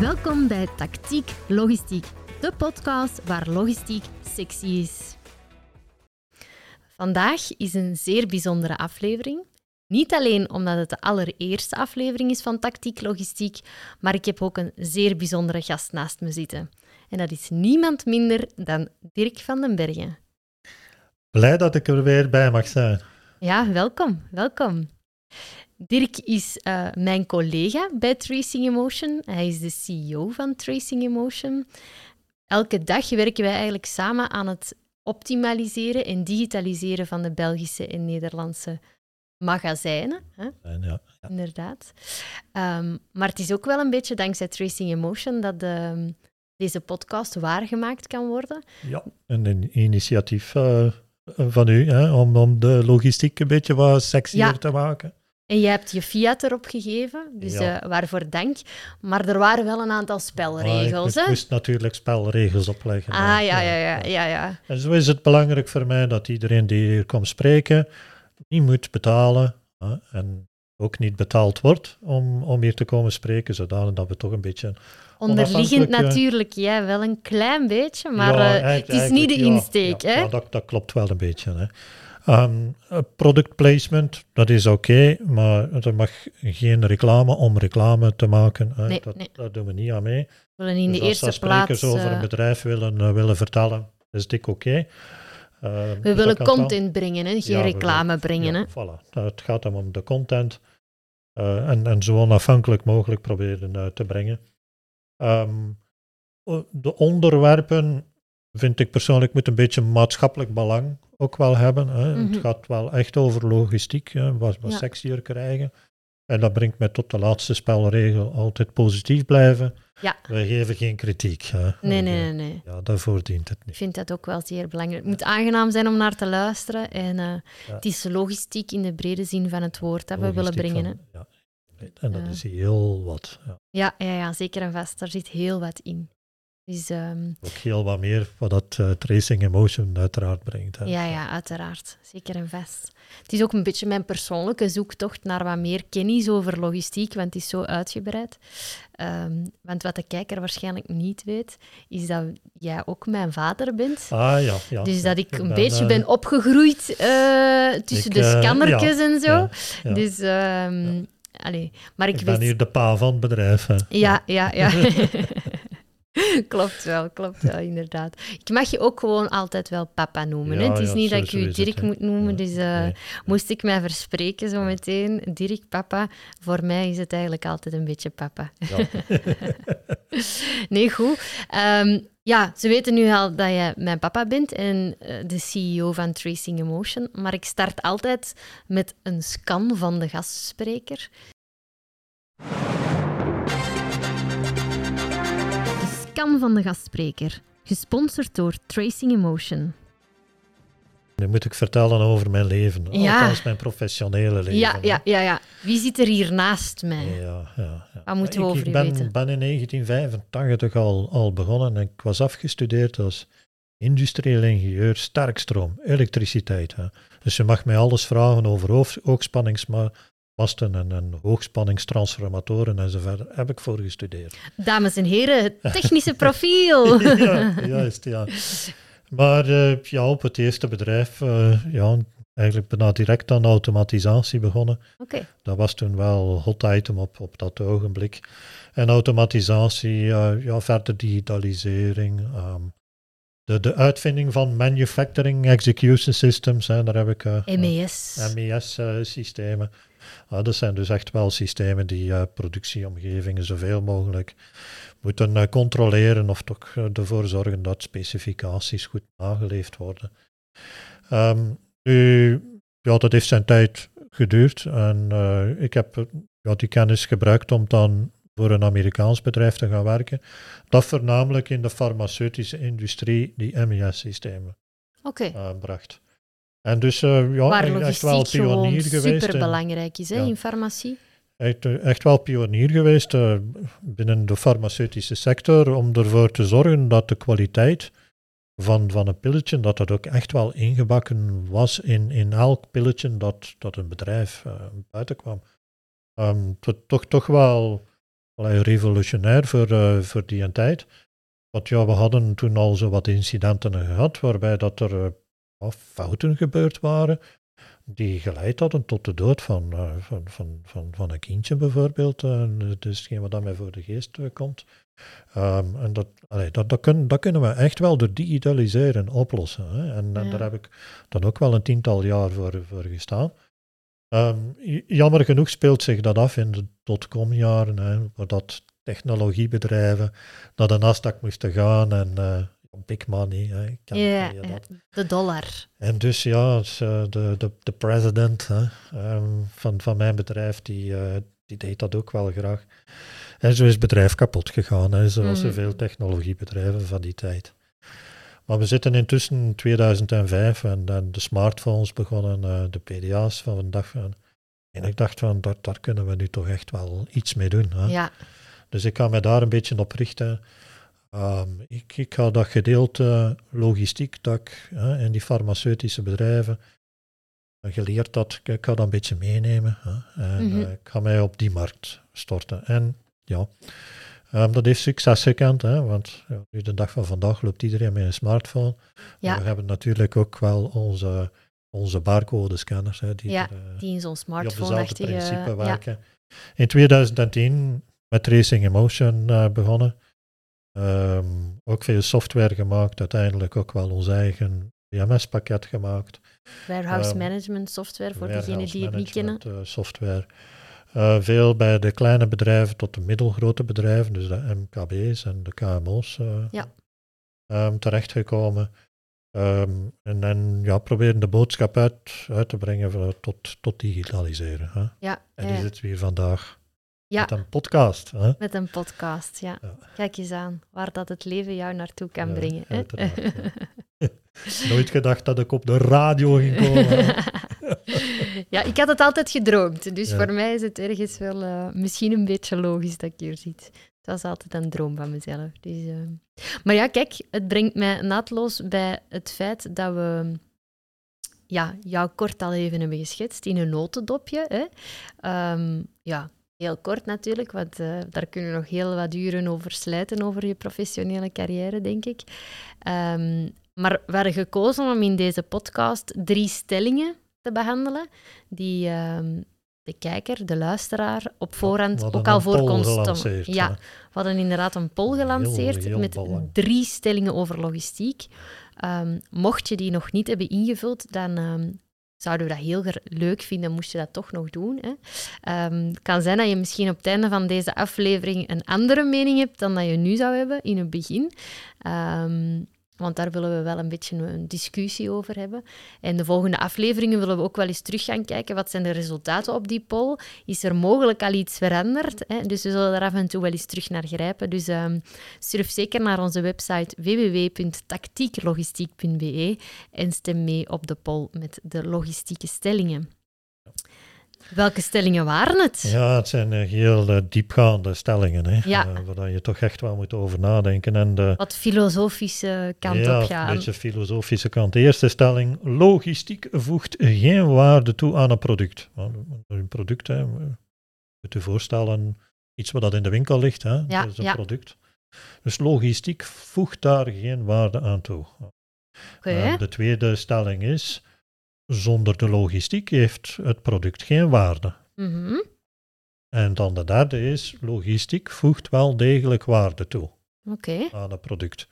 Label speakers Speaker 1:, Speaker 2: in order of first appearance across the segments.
Speaker 1: Welkom bij Tactiek Logistiek, de podcast waar logistiek sexy is. Vandaag is een zeer bijzondere aflevering. Niet alleen omdat het de allereerste aflevering is van Tactiek Logistiek, maar ik heb ook een zeer bijzondere gast naast me zitten. En dat is niemand minder dan Dirk van den Bergen.
Speaker 2: Blij dat ik er weer bij mag zijn.
Speaker 1: Ja, welkom, welkom. Dirk is uh, mijn collega bij Tracing Emotion. Hij is de CEO van Tracing Emotion. Elke dag werken wij eigenlijk samen aan het optimaliseren en digitaliseren van de Belgische en Nederlandse magazijnen. Hè?
Speaker 2: Ja, ja.
Speaker 1: Inderdaad. Um, maar het is ook wel een beetje dankzij Tracing Emotion dat de, deze podcast waargemaakt kan worden.
Speaker 2: Ja, en een initiatief uh, van u hè, om, om de logistiek een beetje wat sexier
Speaker 1: Ja.
Speaker 2: te maken.
Speaker 1: En je hebt je fiat erop gegeven, dus
Speaker 2: Ja.
Speaker 1: eh, waarvoor dank. Maar er waren wel een aantal spelregels.
Speaker 2: Maar ik
Speaker 1: hè?
Speaker 2: moest natuurlijk spelregels opleggen.
Speaker 1: Ah, ja, ja, ja, ja, ja.
Speaker 2: En zo is het belangrijk voor mij dat iedereen die hier komt spreken, niet moet betalen hè, en ook niet betaald wordt om, om hier te komen spreken, zodanig dat we toch een beetje...
Speaker 1: Onderliggend natuurlijk, ja, wel een klein beetje, maar
Speaker 2: Ja,
Speaker 1: eh, het is niet de
Speaker 2: ja,
Speaker 1: insteek.
Speaker 2: ja,
Speaker 1: hè?
Speaker 2: ja, dat, dat klopt wel een beetje. Hè. Ehm, eh, product placement, dat is oké, maar er mag geen reclame om reclame te maken. Hè.
Speaker 1: Nee,
Speaker 2: dat,
Speaker 1: nee.
Speaker 2: dat doen we niet aan mee.
Speaker 1: We willen in
Speaker 2: Dus
Speaker 1: de
Speaker 2: als
Speaker 1: eerste
Speaker 2: er sprekers
Speaker 1: plaats...
Speaker 2: over
Speaker 1: eh,
Speaker 2: een bedrijf willen, eh, willen vertellen, is dik oké. Ehm,
Speaker 1: we
Speaker 2: dus
Speaker 1: willen
Speaker 2: wel.
Speaker 1: content brengen, hè? geen
Speaker 2: Ja,
Speaker 1: reclame brengen.
Speaker 2: Ja,
Speaker 1: Hè?
Speaker 2: voilà. Het gaat hem om de content eh, en, en zo onafhankelijk mogelijk proberen eh, te brengen. Ehm, de onderwerpen vind ik persoonlijk moet een beetje maatschappelijk belang ook wel hebben. Hè.
Speaker 1: Mhm.
Speaker 2: Het gaat wel echt over logistiek, hè, wat, wat
Speaker 1: Ja.
Speaker 2: sexier krijgen. En dat brengt mij tot de laatste spelregel, altijd positief blijven.
Speaker 1: Ja.
Speaker 2: We geven geen kritiek. Hè.
Speaker 1: Nee, nee, nee, nee.
Speaker 2: Ja, daarvoor dient het
Speaker 1: Ik
Speaker 2: niet.
Speaker 1: vind dat ook wel zeer belangrijk. Het moet aangenaam zijn om naar te luisteren. En eh, het is logistiek in de brede zin van het woord dat we willen brengen. Hè?
Speaker 2: ja. En dat is heel wat. Ja.
Speaker 1: Ja, ja, ja, zeker en vast. Daar zit heel wat in. Dus
Speaker 2: Ook heel wat meer wat dat eh, tracing emotion uiteraard brengt. Hè.
Speaker 1: ja, ja, uiteraard. Zeker en vast. Het is ook een beetje mijn persoonlijke zoektocht naar wat meer kennis over logistiek, want het is zo uitgebreid. Ehm, want wat de kijker waarschijnlijk niet weet, is dat jij ook mijn vader bent.
Speaker 2: Ah ja, ja.
Speaker 1: Dus dat ik een
Speaker 2: ben,
Speaker 1: beetje
Speaker 2: eh,
Speaker 1: ben opgegroeid eh, tussen
Speaker 2: ik,
Speaker 1: de scannertjes en zo.
Speaker 2: ja, ja.
Speaker 1: Dus, ehm allee, maar ik,
Speaker 2: Ik ben
Speaker 1: weet...
Speaker 2: hier de pa van het bedrijf. Hè.
Speaker 1: Ja, ja, ja. klopt wel, klopt wel, inderdaad. Ik mag je ook gewoon altijd wel papa noemen. hè? Het is
Speaker 2: ja,
Speaker 1: niet
Speaker 2: zo-
Speaker 1: dat ik je
Speaker 2: het,
Speaker 1: Dirk moet noemen,
Speaker 2: Ja,
Speaker 1: dus eh,
Speaker 2: nee.
Speaker 1: moest ik mij verspreken zo meteen. Dirk, papa. Voor mij is het eigenlijk altijd een beetje papa. Nee, goed. Ehm, ja, ze weten nu al dat je mijn papa bent en eh, de CEO van Tracing Emotion. Maar ik start altijd met een scan van de gastspreker. Scan van de gastspreker, gesponsord door Tracing Emotion.
Speaker 2: Nu moet ik vertellen over mijn leven.
Speaker 1: Ja.
Speaker 2: Althans, mijn professionele leven.
Speaker 1: Ja, ja, ja, ja. Wie zit er hier naast mij?
Speaker 2: Ja, ja, ja.
Speaker 1: Wat moeten we
Speaker 2: ik,
Speaker 1: over
Speaker 2: ik ben,
Speaker 1: weten?
Speaker 2: ben in 1985 al, al begonnen en ik was afgestudeerd als industrieel ingenieur sterkstroom, elektriciteit. Hè. Dus je mag mij alles vragen over hoog- hoogspanningsmasten en, en hoogspanningstransformatoren en zo verder. Heb ik voor gestudeerd.
Speaker 1: Dames en heren, het technische profiel.
Speaker 2: ja, juist, ja. Maar eh, ja, op het eerste bedrijf, eh, ja, eigenlijk bijna direct aan automatisatie begonnen.
Speaker 1: Oké,
Speaker 2: Dat was toen wel hot item op, op dat ogenblik. En automatisatie, eh, ja, verder digitalisering. ehm, de, de uitvinding van manufacturing execution systems, hè, daar heb ik
Speaker 1: MES.
Speaker 2: MES-systemen. Ah, dat zijn dus echt wel systemen die eh, productieomgevingen zoveel mogelijk moeten eh, controleren of toch eh, ervoor zorgen dat specificaties goed nageleefd worden. Ehm, nu, ja, dat heeft zijn tijd geduurd en ik heb ja, die kennis gebruikt om dan voor een Amerikaans bedrijf te gaan werken, dat voornamelijk in de farmaceutische industrie die MES-systemen eh, bracht. En dus uh, ja,
Speaker 1: Waar
Speaker 2: echt wel pionier geweest.
Speaker 1: super
Speaker 2: en
Speaker 1: belangrijk is hè,
Speaker 2: ja.
Speaker 1: in farmacie.
Speaker 2: Echt, eh, echt wel pionier geweest uh, binnen de farmaceutische sector om ervoor te zorgen dat de kwaliteit van, van een pilletje, dat dat ook echt wel ingebakken was in, in elk pilletje dat, dat een bedrijf uh, buiten kwam. Um, to, toch, toch wel allee, revolutionair voor, uh, voor die tijd. Want ja, we hadden toen al zo wat incidenten gehad waarbij dat er fouten gebeurd waren die geleid hadden tot de dood van, uh, van, van, van, van een kindje bijvoorbeeld. Uh, dus hetgeen wat dan mij voor de geest uh, komt. Um, en dat, allee, dat, dat, kun, dat kunnen we echt wel door digitaliseren oplossen. Hè? En, ja. en, daar heb ik dan ook wel een tiental jaar voor, voor gestaan. Um, jammer genoeg speelt zich dat af in de dotcom-jaren, waar dat technologiebedrijven naar de Nasdaq moesten gaan en big money. Hè.
Speaker 1: Kan ja, de dollar.
Speaker 2: En dus ja, de, de, de president hè, um, van, van mijn bedrijf, die, uh, die deed dat ook wel graag. En zo is het bedrijf kapot gegaan, hè, zoals mm. zoveel technologiebedrijven van die tijd. Maar we zitten intussen in 2005 en, en de smartphones begonnen, uh, de PDA's van vandaag. En, en ik dacht van, daar, daar kunnen we nu toch echt wel iets mee doen. Hè.
Speaker 1: Ja.
Speaker 2: Dus ik ga me daar een beetje op richten. Um, ik, ik ga dat gedeelte logistiek dat ik uh, in die farmaceutische bedrijven geleerd dat, ik ga dat een beetje meenemen. en mm -hmm. uh, ik ga mij op die markt storten. En ja, um, dat heeft succes gekend, hè, want ja, nu de dag van vandaag loopt iedereen met een smartphone. Ja. We hebben natuurlijk ook wel onze, onze barcode-scanners. Hè,
Speaker 1: die, ja, er, uh, die in zo'n smartphone-achtige...
Speaker 2: principe werken. In 2010 met Tracing Emotion uh, begonnen. Um, ook veel software gemaakt, uiteindelijk ook wel ons eigen WMS-pakket gemaakt.
Speaker 1: Warehouse um, management software, voor degenen die het niet kennen.
Speaker 2: Uh, software. Uh, veel bij de kleine bedrijven tot de middelgrote bedrijven, dus de MKB's en de KMO's, uh,
Speaker 1: ja.
Speaker 2: um, terechtgekomen. Um, en dan ja, proberen de boodschap uit, uit te brengen voor, tot, tot digitaliseren. Hè?
Speaker 1: Ja,
Speaker 2: en die zitten we hier vandaag
Speaker 1: ja.
Speaker 2: Met een podcast. Hè?
Speaker 1: Met een podcast, ja. ja. Kijk eens aan waar dat het leven jou naartoe kan
Speaker 2: ja,
Speaker 1: brengen. Hè?
Speaker 2: Nooit gedacht dat ik op de radio ging komen.
Speaker 1: ja, ik had het altijd gedroomd. Dus voor mij is het ergens wel uh, misschien een beetje logisch dat ik hier zit. Het was altijd een droom van mezelf. Dus, uh... Maar ja, kijk, het brengt mij naadloos bij het feit dat we ja, jou kort al even hebben geschetst in een notendopje. Hè? Um, ja, Heel kort natuurlijk, want uh, daar kunnen we nog heel wat uren over slijten, over je professionele carrière, denk ik. Um, maar we hadden gekozen om in deze podcast drie stellingen te behandelen, die um, de kijker, de luisteraar, op voorhand ook al voor kon. Ja, we hadden inderdaad een poll gelanceerd heel, heel met ballen. drie stellingen over logistiek. Um, mocht je die nog niet hebben ingevuld, dan zouden we dat heel leuk vinden, moest je dat toch nog doen. Hè. Um, het kan zijn dat je misschien op het einde van deze aflevering een andere mening hebt dan dat je nu zou hebben in het begin. Um, want daar willen we wel een beetje een discussie over hebben. En de volgende afleveringen willen we ook wel eens terug gaan kijken. Wat zijn de resultaten op die poll? Is er mogelijk al iets veranderd? Hè? Dus we zullen daar af en toe wel eens terug naar grijpen. Dus um, surf zeker naar onze website www.tactieklogistiek.be en stem mee op de poll met de logistieke stellingen. Welke stellingen waren het?
Speaker 2: Ja, het zijn uh, heel uh, diepgaande stellingen, hè, ja. uh, waar je toch echt wel moet over nadenken. En de,
Speaker 1: Wat filosofische kant
Speaker 2: ja,
Speaker 1: op gaan.
Speaker 2: een beetje filosofische kant. De eerste stelling, logistiek voegt geen waarde toe aan een product. Een product, hè, moet je voorstellen, iets wat in de winkel ligt, hè, ja, dat is een ja. product. Dus logistiek voegt daar geen waarde aan toe.
Speaker 1: Okay.
Speaker 2: de tweede stelling is, zonder de logistiek heeft het product geen waarde.
Speaker 1: Mm -hmm.
Speaker 2: En dan de derde is, logistiek voegt wel degelijk waarde toe
Speaker 1: okay.
Speaker 2: aan het product.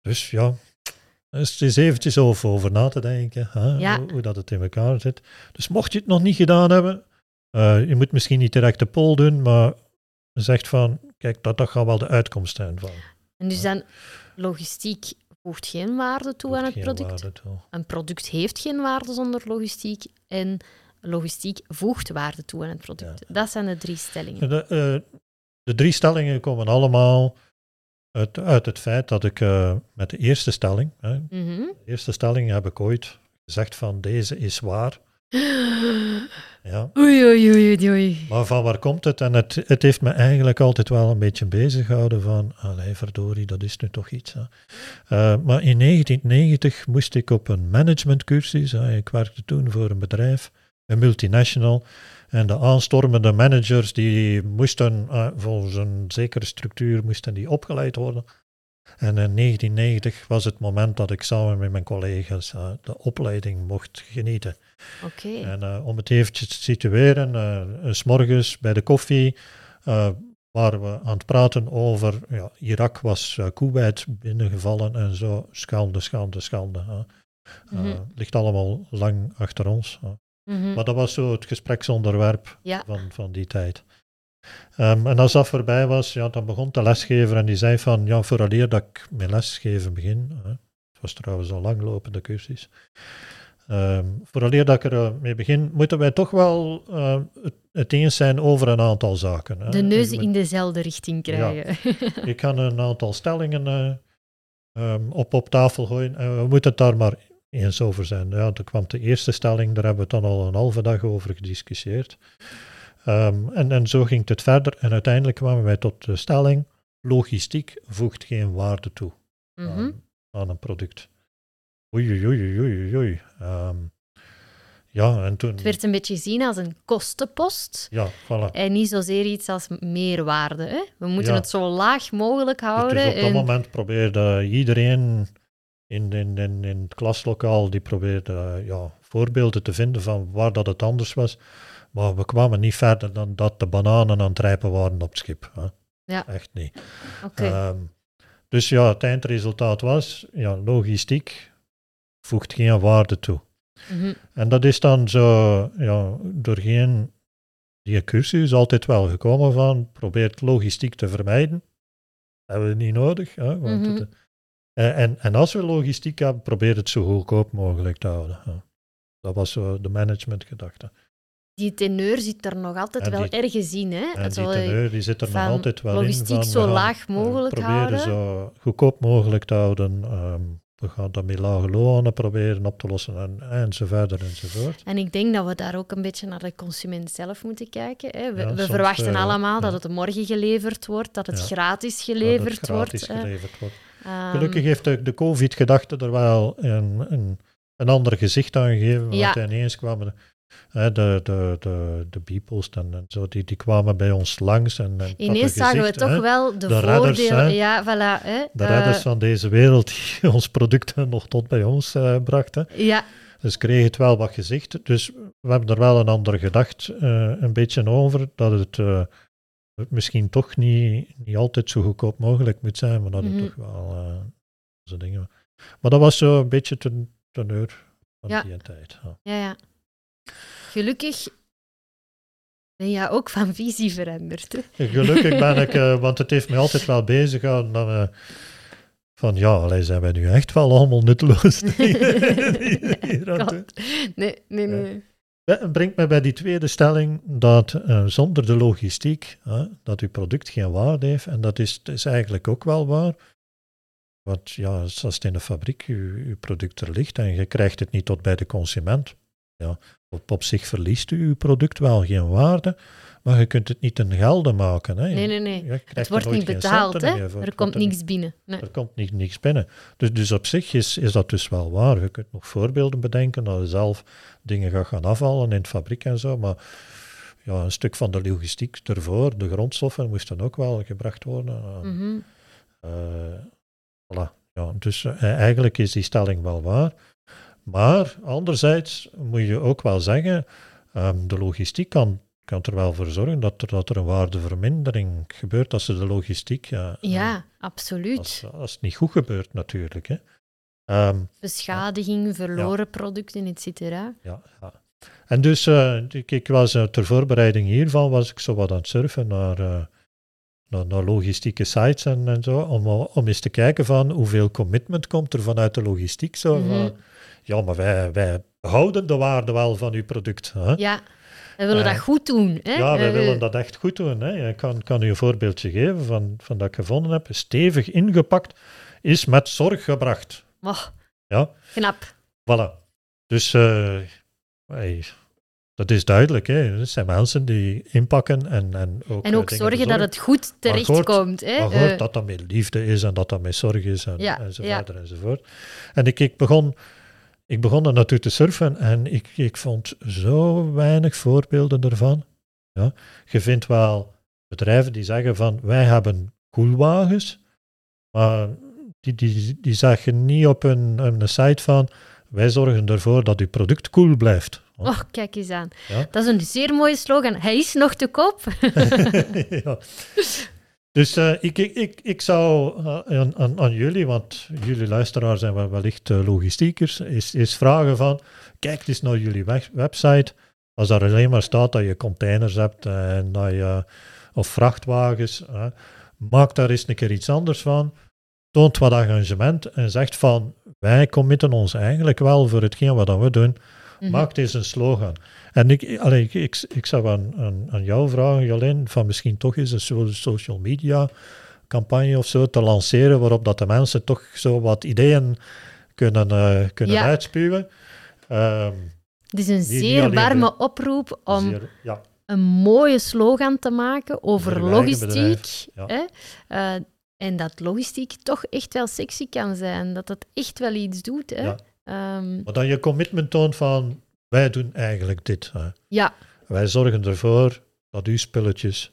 Speaker 2: Dus ja, dus het is eventjes over, over na te denken, hè,
Speaker 1: ja.
Speaker 2: hoe, hoe, dat het in elkaar zit. Dus mocht je het nog niet gedaan hebben, uh, je moet misschien niet direct de poll doen, maar zegt van, kijk, dat, dat gaat wel de uitkomst zijn van.
Speaker 1: En dus dan logistiek voegt geen waarde toe aan het product. Een product heeft geen waarde zonder logistiek. En logistiek voegt waarde toe aan het product. Ja. Dat zijn de drie stellingen.
Speaker 2: De, uh, de, drie stellingen komen allemaal uit, uit het feit dat ik uh, met de eerste stelling, hè,
Speaker 1: mm -hmm.
Speaker 2: de eerste stelling heb ik ooit gezegd van deze is waar. Ja.
Speaker 1: Oei, oei, oei, oei.
Speaker 2: Maar van waar komt het? En het, het heeft me eigenlijk altijd wel een beetje bezig gehouden van, allee, verdorie, dat is nu toch iets. Hè. Uh, maar in 1990 moest ik op een managementcursus, ik werkte toen voor een bedrijf, een multinational, En de aanstormende managers die moesten uh, volgens een zekere structuur moesten die opgeleid worden. En in 1990 was het moment dat ik samen met mijn collega's uh, de opleiding mocht genieten.
Speaker 1: Oké.
Speaker 2: En uh, om het eventjes te situeren, uh, s morgens bij de koffie waren we aan het praten over, ja, Irak was Kuwait binnengevallen en zo, schande, schande, schande. Mm -hmm. ligt allemaal lang achter ons. Mm -hmm. Maar dat was zo het gespreksonderwerp
Speaker 1: ja.
Speaker 2: van, van die tijd. Um, en als dat voorbij was, ja, dan begon de lesgever en die zei van, ja, vooraleer dat ik mijn lesgeven begin, het was trouwens al langlopende cursus, Um, vooraleer dat ik ermee begin, moeten wij toch wel uh, het, het, eens zijn over een aantal zaken. Hè.
Speaker 1: De neuzen in dezelfde richting krijgen.
Speaker 2: Ja. ik kan een aantal stellingen uh, um, op, op tafel gooien en we moeten het daar maar eens over zijn. Ja, toen kwam de eerste stelling, daar hebben we dan al een halve dag over gediscussieerd. Um, en, en zo ging het verder en uiteindelijk kwamen wij tot de stelling, logistiek voegt geen waarde toe
Speaker 1: mm -hmm.
Speaker 2: aan, aan een product. Oei, oei, oei, oei. Um, ja, en toen...
Speaker 1: Het werd een beetje gezien als een kostenpost.
Speaker 2: Ja, voilà.
Speaker 1: En niet zozeer iets als meerwaarde. Hè? We moeten ja. het zo laag mogelijk houden.
Speaker 2: Dus op dat
Speaker 1: en...
Speaker 2: moment probeerde iedereen in, in, in, in het klaslokaal, die probeerde ja, voorbeelden te vinden van waar dat het anders was. Maar we kwamen niet verder dan dat de bananen aan het rijpen waren op het schip. Hè?
Speaker 1: Ja.
Speaker 2: Echt niet.
Speaker 1: Okay.
Speaker 2: Um, dus ja, het eindresultaat was, ja, logistiek voegt geen waarde toe.
Speaker 1: Mm -hmm.
Speaker 2: En dat is dan zo, ja, doorheen die cursus altijd wel gekomen van, probeert logistiek te vermijden. Dat hebben we niet nodig. Hè, want
Speaker 1: Mhm.
Speaker 2: het, en, en, als we logistiek hebben, probeer het zo goedkoop mogelijk te houden. hè. Dat was zo de managementgedachte.
Speaker 1: Die teneur zit er nog altijd
Speaker 2: En
Speaker 1: wel
Speaker 2: die-
Speaker 1: ergens in. Hè?
Speaker 2: En die teneur die zit er nog altijd wel
Speaker 1: logistiek
Speaker 2: in. Van,
Speaker 1: zo laag
Speaker 2: eh,
Speaker 1: mogelijk
Speaker 2: proberen
Speaker 1: houden.
Speaker 2: zo goedkoop mogelijk te houden. ehm, we gaan dat met lage lonen proberen op te lossen en, enzovoort enzovoort.
Speaker 1: En ik denk dat we daar ook een beetje naar de consument zelf moeten kijken. Hè. We,
Speaker 2: Ja,
Speaker 1: we
Speaker 2: soms,
Speaker 1: verwachten
Speaker 2: eh,
Speaker 1: allemaal dat het morgen geleverd wordt, dat het
Speaker 2: Ja.
Speaker 1: gratis
Speaker 2: Dat
Speaker 1: geleverd
Speaker 2: het gratis
Speaker 1: wordt.
Speaker 2: geleverd wordt.
Speaker 1: Ehm,
Speaker 2: Gelukkig heeft de, de COVID-gedachte er wel een, een, een ander gezicht aan gegeven. Want
Speaker 1: Ja.
Speaker 2: ineens kwamen de, de, de, de, de Beeples en, zo, die, die kwamen bij ons langs. En, en
Speaker 1: Ineens zagen we toch wel de,
Speaker 2: De
Speaker 1: voordelen. ja, voilà. Hè.
Speaker 2: De
Speaker 1: Eh,
Speaker 2: redders van deze wereld die ons producten nog tot bij ons eh, brachten.
Speaker 1: ja,
Speaker 2: Dus kreeg het wel wat gezicht. Dus we hebben er wel een andere gedacht eh, een beetje over. Dat het misschien toch niet, niet altijd zo goedkoop mogelijk moet zijn. Maar dat
Speaker 1: Mhm.
Speaker 2: het toch wel zo dingen. Maar dat was zo een beetje ten, teneur van
Speaker 1: Ja.
Speaker 2: die tijd. Ja.
Speaker 1: ja, ja. Gelukkig ben jij ook van visie veranderd. Hè?
Speaker 2: Gelukkig ben ik, eh, want het heeft me altijd wel bezig gehouden. Eh, van ja, allee, zijn wij nu echt wel allemaal nutteloos?
Speaker 1: Nee, nee, nee.
Speaker 2: Dat brengt me bij die tweede stelling dat eh, zonder de logistiek, dat uw product geen waarde heeft. En dat is, is eigenlijk ook wel waar. Want ja, als het in de fabriek uw, uw product er ligt en je krijgt het niet tot bij de consument, ja, op, op zich verliest u uw product wel geen waarde, maar je kunt het niet ten gelde maken. Hè.
Speaker 1: Nee, nee, nee.
Speaker 2: Je
Speaker 1: Het wordt niet betaald, hè? Er komt niks binnen. Nee.
Speaker 2: er komt niet, niks binnen. Dus, dus op zich is, is dat dus wel waar. Je kunt nog voorbeelden bedenken dat je zelf dingen gaat gaan afvallen in de fabriek en zo. Maar ja, een stuk van de logistiek ervoor, de grondstoffen, moesten ook wel gebracht worden.
Speaker 1: Mhm.
Speaker 2: eh, voilà. ja, dus eh, eigenlijk is die stelling wel waar. Maar anderzijds moet je ook wel zeggen, ehm, de logistiek kan, kan er wel voor zorgen dat er, dat er een waardevermindering gebeurt als er de logistiek... ja, eh,
Speaker 1: absoluut.
Speaker 2: als, als het niet goed gebeurt, natuurlijk. Hè. Ehm,
Speaker 1: Beschadiging, verloren producten, et cetera.
Speaker 2: ja, ja. En dus, eh, ik, ik was eh, ter voorbereiding hiervan, was ik zo wat aan het surfen naar, naar, naar logistieke sites en, en zo, om, om eens te kijken van hoeveel commitment komt er vanuit de logistiek. Zo,
Speaker 1: Mhm.
Speaker 2: van, ja, maar wij, wij houden de waarde wel van uw product. Hè?
Speaker 1: Ja, we willen
Speaker 2: Eh,
Speaker 1: dat goed doen. Hè?
Speaker 2: Ja, wij
Speaker 1: Eh,
Speaker 2: willen dat echt goed doen. Hè. Ik kan, kan u een voorbeeldje geven van, van dat ik gevonden heb. Stevig ingepakt, is met zorg gebracht.
Speaker 1: oh,
Speaker 2: Ja,
Speaker 1: knap.
Speaker 2: Voilà. Dus eh, hey, dat is duidelijk. Hè. Het zijn mensen die inpakken en, en ook,
Speaker 1: En
Speaker 2: eh,
Speaker 1: ook zorgen dat het goed terecht
Speaker 2: hoort-
Speaker 1: komt. Hè?
Speaker 2: Maar
Speaker 1: Eh,
Speaker 2: hoort dat dat met liefde is en dat dat met zorg is en,
Speaker 1: Ja,
Speaker 2: enzovoort
Speaker 1: ja.
Speaker 2: enzovoort. En ik, ik begon ik begon er naartoe te surfen en ik, ik vond zo weinig voorbeelden ervan. Ja. Je vindt wel bedrijven die zeggen van wij hebben koelwagens, maar die, die, die zeggen niet op een, een site van wij zorgen ervoor dat uw product koel blijft.
Speaker 1: Oh, kijk eens aan. Ja? Dat is een zeer mooie slogan. Hij is nog te koop. ja.
Speaker 2: Dus uh, ik, ik, ik, ik zou uh, aan, aan, aan, jullie, want jullie luisteraars zijn wellicht uh, logistiekers, is, is vragen van, kijk eens naar jullie website. Als er alleen maar staat dat je containers hebt en dat je, of vrachtwagens, maak daar eens een keer iets anders van. Toont wat engagement en zegt van, wij committen ons eigenlijk wel voor hetgeen wat we doen. Mm Maak deze een slogan. En ik, allee, ik, ik, ik zou aan, aan, aan jou vragen, Jolien, van misschien toch eens een social media campagne of zo te lanceren, waarop dat de mensen toch zo wat ideeën kunnen, uh, kunnen uitspuwen.
Speaker 1: Um, het is een zeer warme oproep om ja. een mooie slogan te maken over logistiek. Hè? Uh, en dat logistiek toch echt wel sexy kan zijn. Dat dat echt wel iets doet. Hè? Ja.
Speaker 2: Um, maar dat je commitment toont van wij doen eigenlijk dit. Hè.
Speaker 1: Ja.
Speaker 2: Wij zorgen ervoor dat uw spulletjes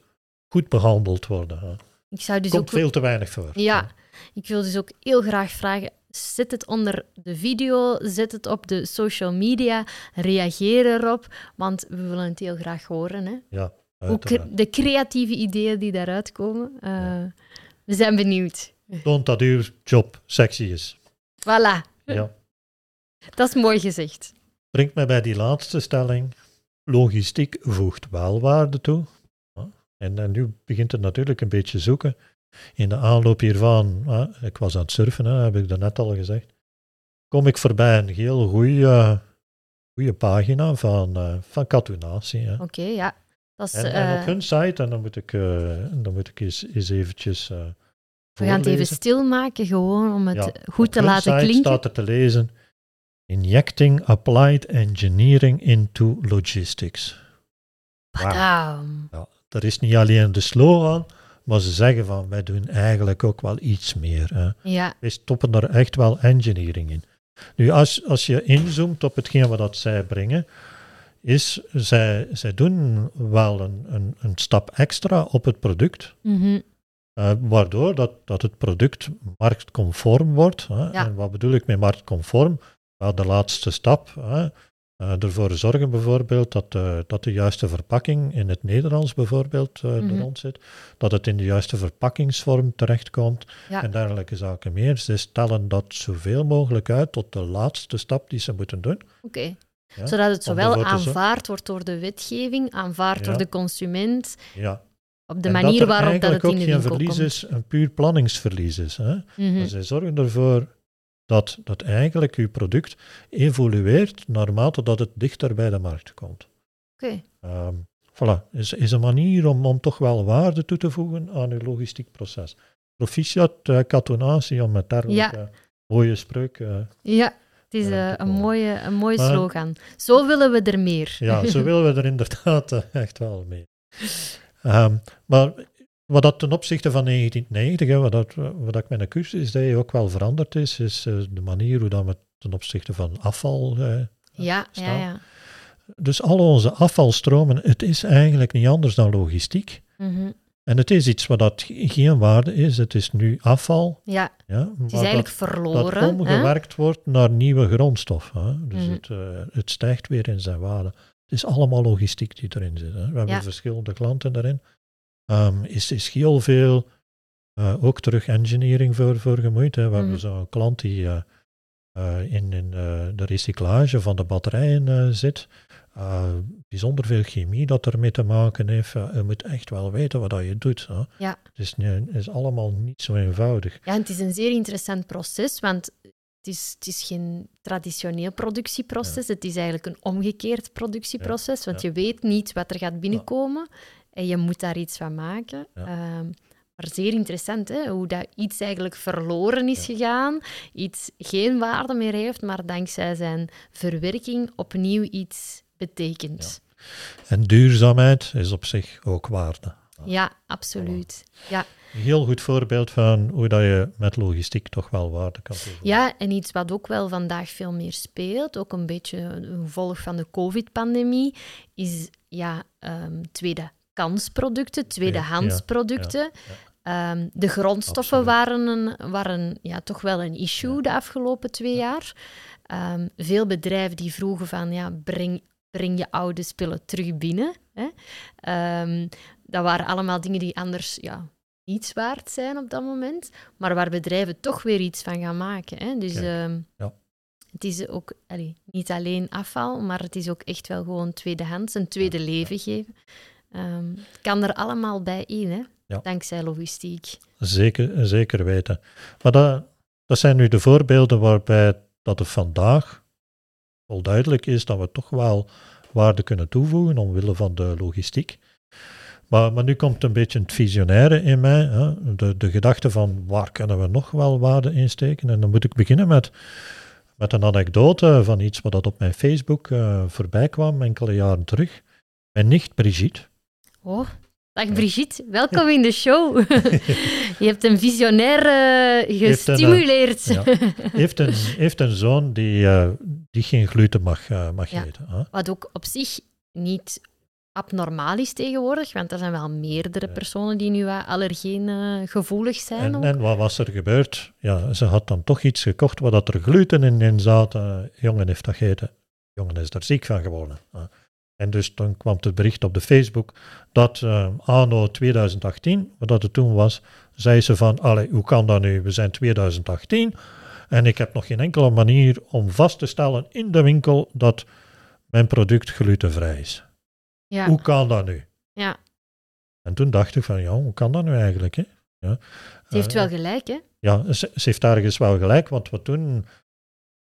Speaker 2: goed behandeld worden. Hè.
Speaker 1: Ik zou dus
Speaker 2: Komt
Speaker 1: ook...
Speaker 2: veel te weinig voor.
Speaker 1: Ja, ik wil dus ook heel graag vragen, zet het onder de video, zet het op de social media, reageer erop, want we willen het heel graag horen. Hè.
Speaker 2: Ja,
Speaker 1: ook de creatieve ideeën die daaruit komen. Uh, We zijn benieuwd.
Speaker 2: Toont dat uw job sexy is.
Speaker 1: Voilà.
Speaker 2: Ja.
Speaker 1: Dat is mooi gezegd.
Speaker 2: Brengt mij bij die laatste stelling. Logistiek voegt wel waarde toe. En, en nu begint het natuurlijk een beetje zoeken. In de aanloop hiervan, ik was aan het surfen, heb ik net al gezegd, kom ik voorbij een heel goede, goede pagina van, uh, van Katunatie.
Speaker 1: Oké, ja.
Speaker 2: Dat is, en, en, op eh, hun site, en dan moet ik, uh, dan moet ik eens, eens eventjes
Speaker 1: We gaan het even stilmaken, gewoon om het goed te laten klinken.
Speaker 2: staat er te lezen, Injecting Applied Engineering into Logistics.
Speaker 1: Wow. Ja,
Speaker 2: dat is niet alleen de slogan, maar ze zeggen van wij doen eigenlijk ook wel iets meer. Hè.
Speaker 1: Ja.
Speaker 2: Wij stoppen er echt wel engineering in. Nu, als, als je inzoomt op hetgeen wat dat zij brengen, is zij, zij doen wel een, een, een stap extra op het product.
Speaker 1: Mm
Speaker 2: waardoor dat, dat het product marktconform wordt. Hè. Ja. En wat bedoel ik met marktconform? De laatste stap. Hè. Uh, ervoor zorgen bijvoorbeeld dat, uh, dat de juiste verpakking in het Nederlands bijvoorbeeld uh, mm -hmm. er rond zit, dat het in de juiste verpakkingsvorm terechtkomt
Speaker 1: ja.
Speaker 2: en dergelijke zaken meer. Ze stellen dat zoveel mogelijk uit tot de laatste stap die ze moeten doen.
Speaker 1: Oké. Okay. Ja, Zodat het zowel aanvaard wordt door de wetgeving, aanvaard ja. door de consument,
Speaker 2: ja.
Speaker 1: op de en manier waarop dat het in de
Speaker 2: winkel komt. geen verlies is, een puur planningsverlies is. Hè?
Speaker 1: Mm -hmm.
Speaker 2: zij zorgen ervoor dat, dat eigenlijk uw product evolueert naarmate dat het dichter bij de markt komt.
Speaker 1: Oké.
Speaker 2: Okay. Um, voilà, is, is een manier om, om toch wel waarde toe te voegen aan uw logistiek proces. Proficiat uh, katonatie, om met dergelijke ja. mooie spreuk. Uh,
Speaker 1: ja, het is uh, een mooie, een mooie maar, slogan. Zo willen we er meer.
Speaker 2: Ja, zo willen we er inderdaad echt wel meer. Um, maar wat dat ten opzichte van 1990, wat, dat, wat ik met een cursus deed, ook wel veranderd is, is uh, de manier hoe dat we ten opzichte van afval uh,
Speaker 1: ja,
Speaker 2: staan.
Speaker 1: Ja, ja.
Speaker 2: Dus al onze afvalstromen, het is eigenlijk niet anders dan logistiek.
Speaker 1: Mm -hmm.
Speaker 2: En het is iets wat dat geen waarde is, het is nu afval.
Speaker 1: Ja,
Speaker 2: ja
Speaker 1: het is eigenlijk
Speaker 2: dat,
Speaker 1: verloren.
Speaker 2: Dat omgewerkt hè? wordt naar nieuwe grondstof. Hè? Dus mm -hmm. het, uh, het stijgt weer in zijn waarde. Het is allemaal logistiek die erin zit. Hè? We hebben
Speaker 1: ja.
Speaker 2: verschillende klanten daarin. Um, is, is heel veel uh, ook terug engineering voor, voor gemoeid. Hè. We mm. hebben zo'n klant die uh, uh, in, in de recyclage van de batterijen zit. bijzonder veel chemie dat ermee te maken heeft. je moet echt wel weten wat dat je doet. Hè.
Speaker 1: Ja.
Speaker 2: Het is, het is allemaal niet zo eenvoudig.
Speaker 1: Ja, het is een zeer interessant proces, want het is, het is geen traditioneel productieproces. Ja. Het is eigenlijk een omgekeerd productieproces, ja. want je weet niet wat er gaat binnenkomen. En je moet daar iets van maken.
Speaker 2: Ja.
Speaker 1: Um, maar zeer interessant, hè? hoe dat iets eigenlijk verloren is ja. gegaan, iets geen waarde meer heeft, maar dankzij zijn verwerking opnieuw iets betekent.
Speaker 2: Ja. En duurzaamheid is op zich ook waarde.
Speaker 1: Ja, absoluut. Ja.
Speaker 2: Een heel goed voorbeeld van hoe dat je met logistiek toch wel waarde kan toevoegen.
Speaker 1: ja, en iets wat ook wel vandaag veel meer speelt, ook een beetje een gevolg van de COVID-pandemie, is ja, ehm tweede kansproducten, tweedehandsproducten. Ehm, de grondstoffen
Speaker 2: Absoluut.
Speaker 1: waren, een, waren ja, toch wel een issue de afgelopen twee jaar. Ehm, veel bedrijven die vroegen van, ja, breng, breng je oude spullen terug binnen. Hè? Ehm, dat waren allemaal dingen die anders ja, niets waard zijn op dat moment, maar waar bedrijven toch weer iets van gaan maken. Hè? Dus
Speaker 2: ja.
Speaker 1: het is ook allee, niet alleen afval, maar het is ook echt wel gewoon tweedehands, een tweede
Speaker 2: Ja,
Speaker 1: leven geven. Het kan er allemaal bij in, hè?
Speaker 2: Ja.
Speaker 1: dankzij logistiek.
Speaker 2: Zeker, zeker weten. Maar dat, dat zijn nu de voorbeelden waarbij dat het vandaag wel duidelijk is dat we toch wel waarde kunnen toevoegen omwille van de logistiek. Maar, maar nu komt een beetje het visionaire in mij, hè? De, de gedachte van waar kunnen we nog wel waarde insteken. En dan moet ik beginnen met, met een anekdote van iets wat dat op mijn Facebook eh, voorbij kwam enkele jaren terug. Mijn nicht Brigitte,
Speaker 1: Oh, dag Brigitte, welkom in de show. Je hebt een visionair eh,
Speaker 2: Heeft een, eh,
Speaker 1: gestimuleerd.
Speaker 2: ja. heeft een, heeft een zoon die, eh, die geen gluten mag, mag
Speaker 1: Ja.
Speaker 2: eten.
Speaker 1: Wat ook op zich niet abnormaal is tegenwoordig, want er zijn wel meerdere personen die nu wat allergeengevoelig zijn.
Speaker 2: En, en wat was er gebeurd? Ja, ze had dan toch iets gekocht waar dat er gluten in, in zat. Jongen heeft dat gegeten. Jongen is daar ziek van geworden. En dus dan kwam het bericht op de Facebook dat eh, anno 2018, wat dat het toen was, zei ze van, allee, hoe kan dat nu? We zijn 2018 en ik heb nog geen enkele manier om vast te stellen in de winkel dat mijn product glutenvrij is.
Speaker 1: ja.
Speaker 2: Hoe kan dat nu?
Speaker 1: ja,
Speaker 2: En toen dacht ik van, ja, hoe kan dat nu eigenlijk? Hè? Ja.
Speaker 1: ze heeft
Speaker 2: Eh,
Speaker 1: wel gelijk, hè?
Speaker 2: Ja, ze, ze heeft ergens wel gelijk, want wat toen,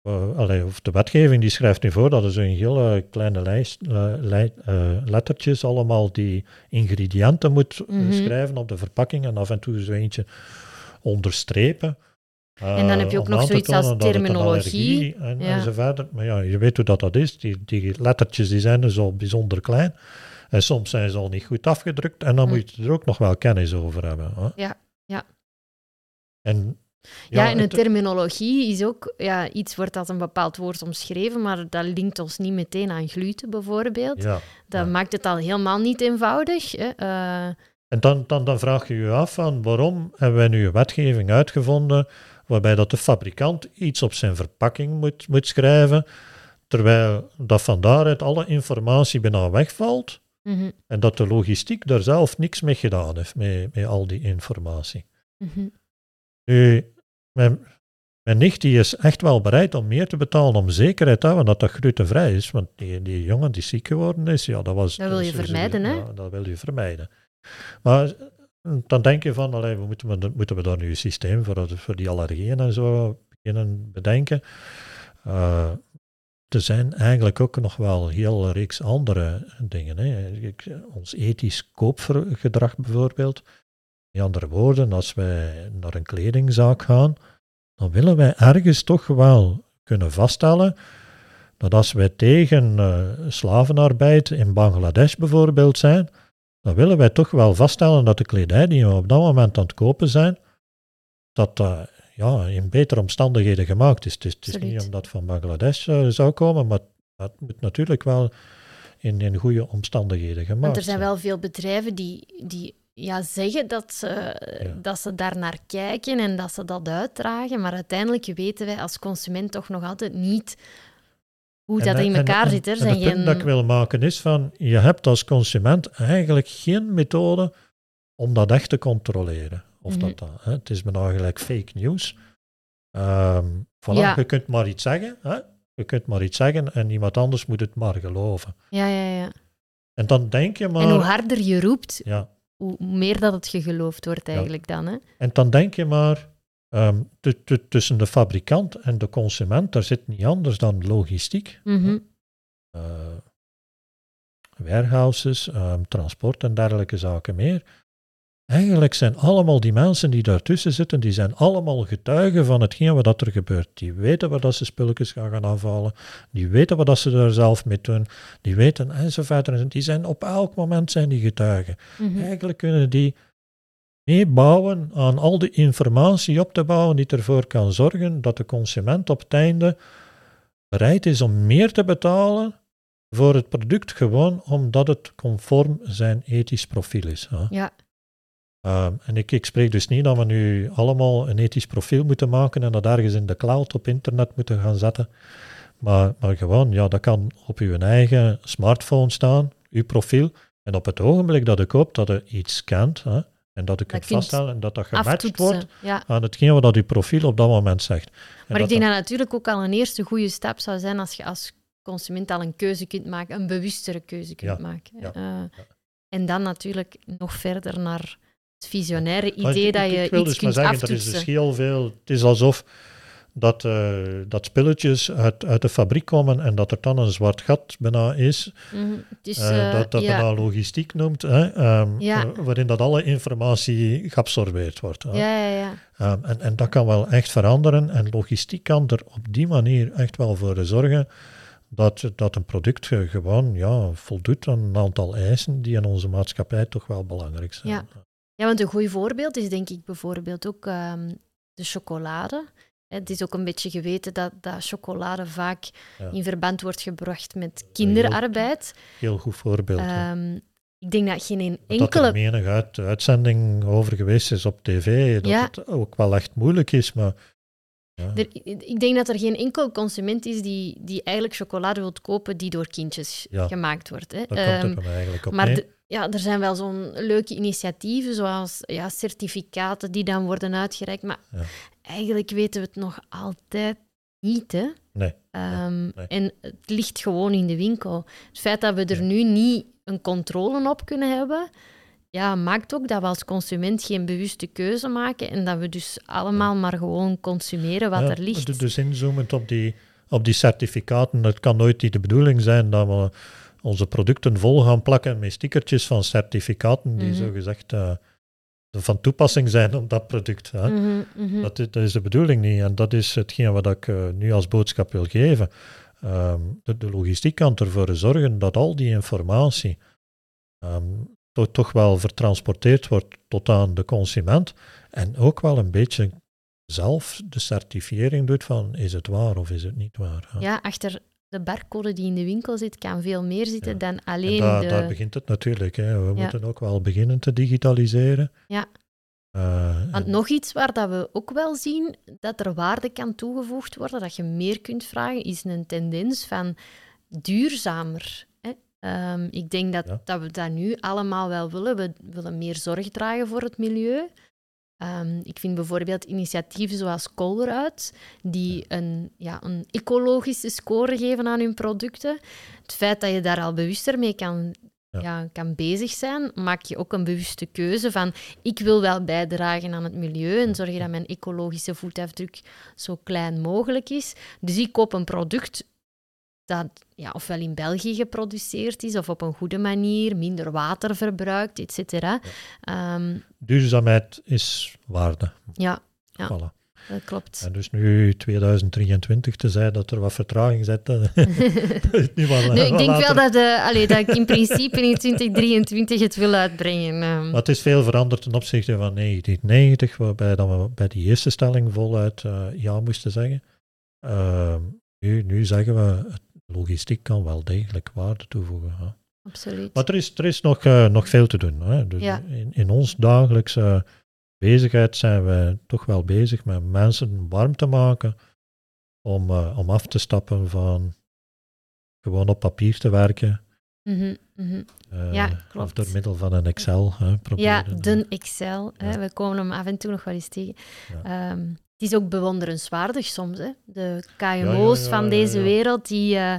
Speaker 2: eh, allee, of de wetgeving die schrijft nu voor dat er zo'n hele kleine lijst, eh, eh, lettertjes allemaal die ingrediënten moet
Speaker 1: Mhm.
Speaker 2: schrijven op de verpakking en af en toe zo eentje onderstrepen.
Speaker 1: En dan heb je ook nog zoiets als
Speaker 2: een
Speaker 1: terminologie.
Speaker 2: En,
Speaker 1: Ja.
Speaker 2: en zo verder. Maar ja, je weet hoe dat, dat is. Die, die lettertjes die zijn dus al bijzonder klein. En soms zijn ze al niet goed afgedrukt. En dan
Speaker 1: Hm.
Speaker 2: moet je er ook nog wel kennis over hebben. Hè?
Speaker 1: Ja, ja.
Speaker 2: En,
Speaker 1: Ja, en de terminologie is ook, ja, iets wordt als een bepaald woord omschreven, maar dat linkt ons niet meteen aan gluten bijvoorbeeld.
Speaker 2: ja.
Speaker 1: Dat
Speaker 2: ja.
Speaker 1: maakt het al helemaal niet eenvoudig. Hè? Eh,
Speaker 2: En dan, dan, dan vraag je je af van waarom hebben wij nu een wetgeving uitgevonden waarbij dat de fabrikant iets op zijn verpakking moet, moet schrijven, terwijl dat van daaruit alle informatie bijna wegvalt
Speaker 1: mhm,
Speaker 2: en dat de logistiek daar zelf niks mee gedaan heeft, met, met al die informatie.
Speaker 1: mhm.
Speaker 2: Nu, mijn, mijn nicht die is echt wel bereid om meer te betalen om zekerheid te hebben dat dat glutenvrij is, want die, die jongen die ziek geworden is, ja, dat was...
Speaker 1: Dat wil je
Speaker 2: is-
Speaker 1: vermijden, hè?
Speaker 2: Ja, dat wil je vermijden. Maar eh, dan denk je van, allee, we moeten, we, moeten we daar nu een systeem voor, voor die allergieën en zo beginnen bedenken? Eh, er zijn eigenlijk ook nog wel heel reeks andere dingen. Hè. Ons ethisch koopgedrag bijvoorbeeld. In andere woorden, als wij naar een kledingzaak gaan, dan willen wij ergens toch wel kunnen vaststellen dat als wij tegen eh, slavenarbeid in Bangladesh bijvoorbeeld zijn, dan willen wij toch wel vaststellen dat de kledij die we op dat moment aan het kopen zijn, dat dat ja, in betere omstandigheden gemaakt is. Het is, het is niet omdat het van Bangladesh eh, zou komen, maar het moet natuurlijk wel in, in goede omstandigheden gemaakt
Speaker 1: Want er zijn
Speaker 2: zijn.
Speaker 1: wel veel bedrijven die, die ja, zeggen dat ze,
Speaker 2: Ja.
Speaker 1: dat ze daar naar kijken en dat ze dat uitdragen, maar uiteindelijk weten wij als consument toch nog altijd niet hoe dat in elkaar
Speaker 2: en,
Speaker 1: zit. Er
Speaker 2: en
Speaker 1: zijn
Speaker 2: het punt dat ik wil maken is van, je hebt als consument eigenlijk geen methode om dat echt te controleren. Of
Speaker 1: Mhm.
Speaker 2: dat, dat hè, het is bijna gelijk fake news. Voilà,
Speaker 1: Ja.
Speaker 2: Je kunt maar iets zeggen, hè? je kunt maar iets zeggen en iemand anders moet het maar geloven.
Speaker 1: Ja, ja, ja.
Speaker 2: En dan denk je maar...
Speaker 1: En hoe harder je roept,
Speaker 2: ja,
Speaker 1: hoe meer dat het gegeloofd wordt eigenlijk dan. Hè?
Speaker 2: en dan denk je maar, ehm, tu- tu- tussen de fabrikant en de consument, daar zit niet anders dan logistiek. Eh, warehouses, ehm, transport en dergelijke zaken meer. Eigenlijk zijn allemaal die mensen die daartussen zitten, die zijn allemaal getuigen van hetgeen wat er gebeurt. Die weten waar dat ze spulletjes gaan gaan afhalen, die weten wat dat ze daar zelf mee doen, die weten enzovoort. Die zijn op elk moment zijn die getuigen.
Speaker 1: Mhm.
Speaker 2: Eigenlijk kunnen die meebouwen aan al die informatie op te bouwen die ervoor kan zorgen dat de consument op het einde bereid is om meer te betalen voor het product, gewoon omdat het conform zijn ethisch profiel is. hè.
Speaker 1: Ja,
Speaker 2: Ehm, en ik, ik spreek dus niet dat we nu allemaal een ethisch profiel moeten maken en dat ergens in de cloud op internet moeten gaan zetten. Maar, maar gewoon, ja, dat kan op uw eigen smartphone staan, uw profiel. En op het ogenblik dat ik hoop dat je iets scant hè, en dat kunt
Speaker 1: kunt
Speaker 2: vaststellen en dat dat gematcht wordt
Speaker 1: Ja.
Speaker 2: aan hetgeen wat dat uw profiel op dat moment zegt. En
Speaker 1: Maar ik denk
Speaker 2: dat
Speaker 1: dat natuurlijk ook al een eerste goede stap zou zijn als je als consument al een keuze kunt maken, een bewustere keuze kunt
Speaker 2: Ja,
Speaker 1: maken.
Speaker 2: ja,
Speaker 1: Eh, En dan natuurlijk nog verder naar het visionaire
Speaker 2: Maar
Speaker 1: idee
Speaker 2: ik-
Speaker 1: dat je
Speaker 2: ik wil
Speaker 1: iets
Speaker 2: dus maar
Speaker 1: kunt
Speaker 2: zeggen, er is dus heel veel. Het is alsof dat, eh, dat spulletjes uit, uit de fabriek komen en dat er dan een zwart gat bijna is. Eh,
Speaker 1: eh,
Speaker 2: dat dat
Speaker 1: ja,
Speaker 2: bijna logistiek noemt, hè,
Speaker 1: Ja.
Speaker 2: eh, waarin dat alle informatie geabsorbeerd wordt. hè.
Speaker 1: ja, ja, ja.
Speaker 2: Ehm, en, en dat kan wel echt veranderen. En logistiek kan er op die manier echt wel voor zorgen dat, dat een product gewoon ja, voldoet aan een aantal eisen die in onze maatschappij toch wel belangrijk zijn.
Speaker 1: Ja. Ja, want een goed voorbeeld is denk ik bijvoorbeeld ook ehm, de chocolade. Het is ook een beetje geweten dat, dat chocolade vaak
Speaker 2: Ja.
Speaker 1: in verband wordt gebracht met kinderarbeid.
Speaker 2: Heel goed voorbeeld.
Speaker 1: Ehm, ik denk dat geen een
Speaker 2: Dat er
Speaker 1: enkele...
Speaker 2: menig uit, uitzending over geweest is op tv, dat
Speaker 1: Ja.
Speaker 2: het ook wel echt moeilijk is, maar ja,
Speaker 1: Er- ik denk dat er geen enkel consument is die, die eigenlijk chocolade wilt kopen die door kindjes
Speaker 2: Ja.
Speaker 1: gemaakt wordt. Hè.
Speaker 2: daar
Speaker 1: Ehm,
Speaker 2: komt eigenlijk op
Speaker 1: maar de- ja, er zijn wel zo'n leuke initiatieven, zoals ja, certificaten die dan worden uitgereikt. Maar
Speaker 2: Ja.
Speaker 1: eigenlijk weten we het nog altijd niet. Hè?
Speaker 2: Nee,
Speaker 1: Ehm,
Speaker 2: nee.
Speaker 1: En het ligt gewoon in de winkel. Het feit dat we er nu niet een controle op kunnen hebben, ja, maakt ook dat we als consument geen bewuste keuze maken en dat we dus allemaal maar gewoon consumeren wat
Speaker 2: Ja,
Speaker 1: er ligt.
Speaker 2: d- Dus inzoomend op die, op die certificaten, het kan nooit niet de bedoeling zijn dat we onze producten vol gaan plakken met stickertjes van certificaten die
Speaker 1: Mhm.
Speaker 2: zogezegd eh, van toepassing zijn op dat product. Hè.
Speaker 1: Mhm, mhm.
Speaker 2: Dat, is, dat is de bedoeling niet. En dat is hetgeen wat ik eh, nu als boodschap wil geven. Ehm, de, de logistiek kan ervoor zorgen dat al die informatie ehm, to- toch wel vertransporteerd wordt tot aan de consument. En ook wel een beetje zelf de certifiering doet van is het waar of is het niet waar.
Speaker 1: Ja, achter de barcode die in de winkel zit, kan veel meer zitten
Speaker 2: Ja.
Speaker 1: dan
Speaker 2: En
Speaker 1: alleen
Speaker 2: daar,
Speaker 1: de...
Speaker 2: daar begint het natuurlijk. Hè. We
Speaker 1: Ja.
Speaker 2: moeten ook wel beginnen te digitaliseren.
Speaker 1: Ja.
Speaker 2: Eh,
Speaker 1: Want
Speaker 2: en-
Speaker 1: nog iets waar dat we ook wel zien dat er waarde kan toegevoegd worden, dat je meer kunt vragen, is een tendens van duurzamer. Ehm, ik denk dat,
Speaker 2: Ja.
Speaker 1: dat we dat nu allemaal wel willen. We willen meer zorg dragen voor het milieu. Ehm, ik vind bijvoorbeeld initiatieven zoals Colruyt, die een, ja, een ecologische score geven aan hun producten. Het feit dat je daar al bewuster mee kan,
Speaker 2: Ja.
Speaker 1: ja. kan bezig zijn, maak je ook een bewuste keuze van ik wil wel bijdragen aan het milieu en zorg je dat mijn ecologische voetafdruk zo klein mogelijk is. Dus ik koop een product dat ja, ofwel in België geproduceerd is of op een goede manier, minder water verbruikt, et cetera. Ehm,
Speaker 2: Duurzaamheid is waarde.
Speaker 1: ja, Ja.
Speaker 2: Voilà.
Speaker 1: dat klopt.
Speaker 2: En dus nu 2023 te zeggen dat er wat vertraging zit, eh, nu wel,
Speaker 1: Nee, ik denk
Speaker 2: later.
Speaker 1: wel dat, de, allee, dat ik in principe in 2023 het wil uitbrengen.
Speaker 2: Maar het is veel veranderd ten opzichte van 1990, waarbij dan we bij die eerste stelling voluit eh, ja moesten zeggen. Ehm, nu, nu zeggen we, het- logistiek kan wel degelijk waarde toevoegen. hè.
Speaker 1: Absoluut.
Speaker 2: Maar er is, er is nog, eh, nog veel te doen. Hè. Dus
Speaker 1: Ja.
Speaker 2: in, in ons dagelijkse bezigheid zijn we toch wel bezig met mensen warm te maken om, eh, om af te stappen van gewoon op papier te werken.
Speaker 1: Mhm, mhm.
Speaker 2: eh,
Speaker 1: Ja,
Speaker 2: Of
Speaker 1: klopt.
Speaker 2: door middel van een Excel. Hè, proberen,
Speaker 1: Ja, de Excel. Hè. We komen hem af en toe nog wel eens tegen.
Speaker 2: Ja.
Speaker 1: Ehm, het is ook bewonderenswaardig soms. Hè. De KMO's
Speaker 2: Ja, ja, ja,
Speaker 1: van deze wereld die eh,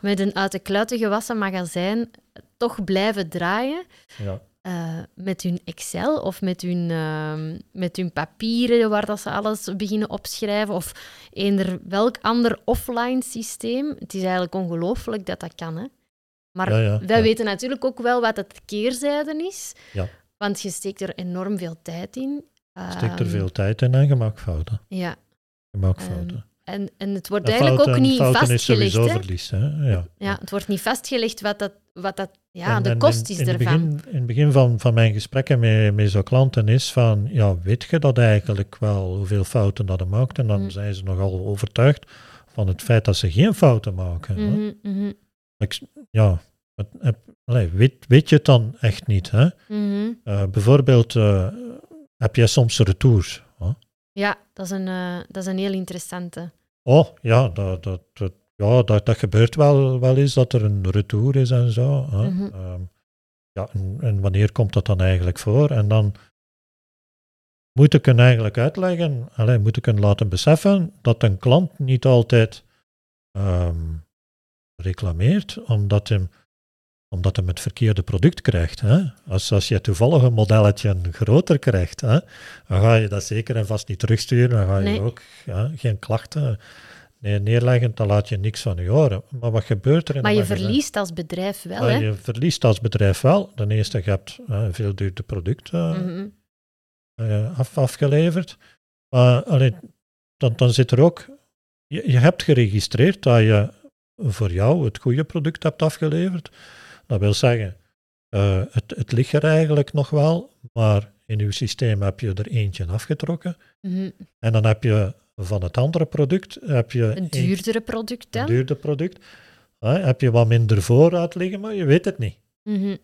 Speaker 1: met een uit de kluiten gewassen magazijn toch blijven draaien.
Speaker 2: Ja.
Speaker 1: eh, met hun Excel of met hun, ehm, met hun papieren waar dat ze alles beginnen opschrijven of eender welk ander offline systeem. Het is eigenlijk ongelooflijk dat dat kan. Hè? Maar
Speaker 2: Ja, ja,
Speaker 1: wij
Speaker 2: ja.
Speaker 1: weten natuurlijk ook wel wat het keerzijde is.
Speaker 2: Ja.
Speaker 1: Want je steekt er enorm veel tijd in.
Speaker 2: Je steekt er
Speaker 1: Ehm,
Speaker 2: veel tijd in en je maakt fouten.
Speaker 1: Ja,
Speaker 2: Je maakt
Speaker 1: Ehm,
Speaker 2: fouten.
Speaker 1: en, en het wordt
Speaker 2: En
Speaker 1: eigenlijk
Speaker 2: fouten-
Speaker 1: ook niet
Speaker 2: fouten is
Speaker 1: vastgelegd.
Speaker 2: sowieso
Speaker 1: hè?
Speaker 2: verlies. Hè? Ja.
Speaker 1: Ja, het wordt niet vastgelegd wat dat, wat dat ja,
Speaker 2: En-
Speaker 1: de kost is
Speaker 2: in het
Speaker 1: ervan.
Speaker 2: begin, in het begin van, van mijn gesprekken met, met zo'n klanten is van, ja, weet je dat eigenlijk wel, hoeveel fouten dat er maakt? En dan
Speaker 1: Mm.
Speaker 2: zijn ze nogal overtuigd van het feit dat ze geen fouten maken. hè.
Speaker 1: Mhm, mhm,
Speaker 2: Ik, ja, het- weet, weet je het dan echt niet? Hè? Eh, bijvoorbeeld, eh, heb jij soms retours?
Speaker 1: Ja, dat is, een, eh, dat is een heel interessante.
Speaker 2: Oh, ja, dat, dat, dat, ja, dat, dat gebeurt wel, wel eens, dat er een retour is en zo. Hè?
Speaker 1: Mhm.
Speaker 2: Ehm, ja, en, en wanneer komt dat dan eigenlijk voor? En dan moet ik hen eigenlijk uitleggen, alleen moet ik hen laten beseffen dat een klant niet altijd ehm, reclameert, omdat hem, omdat hem het verkeerde product krijgt. Hè? Als, als je toevallig een modelletje groter krijgt, hè, dan ga je dat zeker en vast niet terugsturen. Dan ga je
Speaker 1: Nee.
Speaker 2: ook ja, geen klachten nee, neerleggen, dan laat je niks van je horen. Maar wat gebeurt er in
Speaker 1: Maar je
Speaker 2: magazijn?
Speaker 1: verliest als bedrijf wel,
Speaker 2: Maar
Speaker 1: hè?
Speaker 2: je verliest als bedrijf wel. Ten eerste, je hebt een veel duurder product eh,
Speaker 1: Mhm.
Speaker 2: eh, af, afgeleverd. Maar alleen, dan, dan zit er ook... Je, je hebt geregistreerd dat je voor jou het goede product hebt afgeleverd. Dat wil zeggen, eh, het, het ligt er eigenlijk nog wel, maar in uw systeem heb je er eentje afgetrokken.
Speaker 1: Mhm.
Speaker 2: En dan heb je van het andere product heb je
Speaker 1: Een
Speaker 2: een-
Speaker 1: duurdere product
Speaker 2: een
Speaker 1: dan?
Speaker 2: duurder product. Heb je wat minder voorraad liggen, maar je weet het niet.
Speaker 1: Mhm.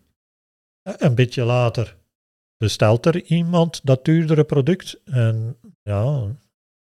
Speaker 2: Een beetje later bestelt er iemand dat duurdere product en ja,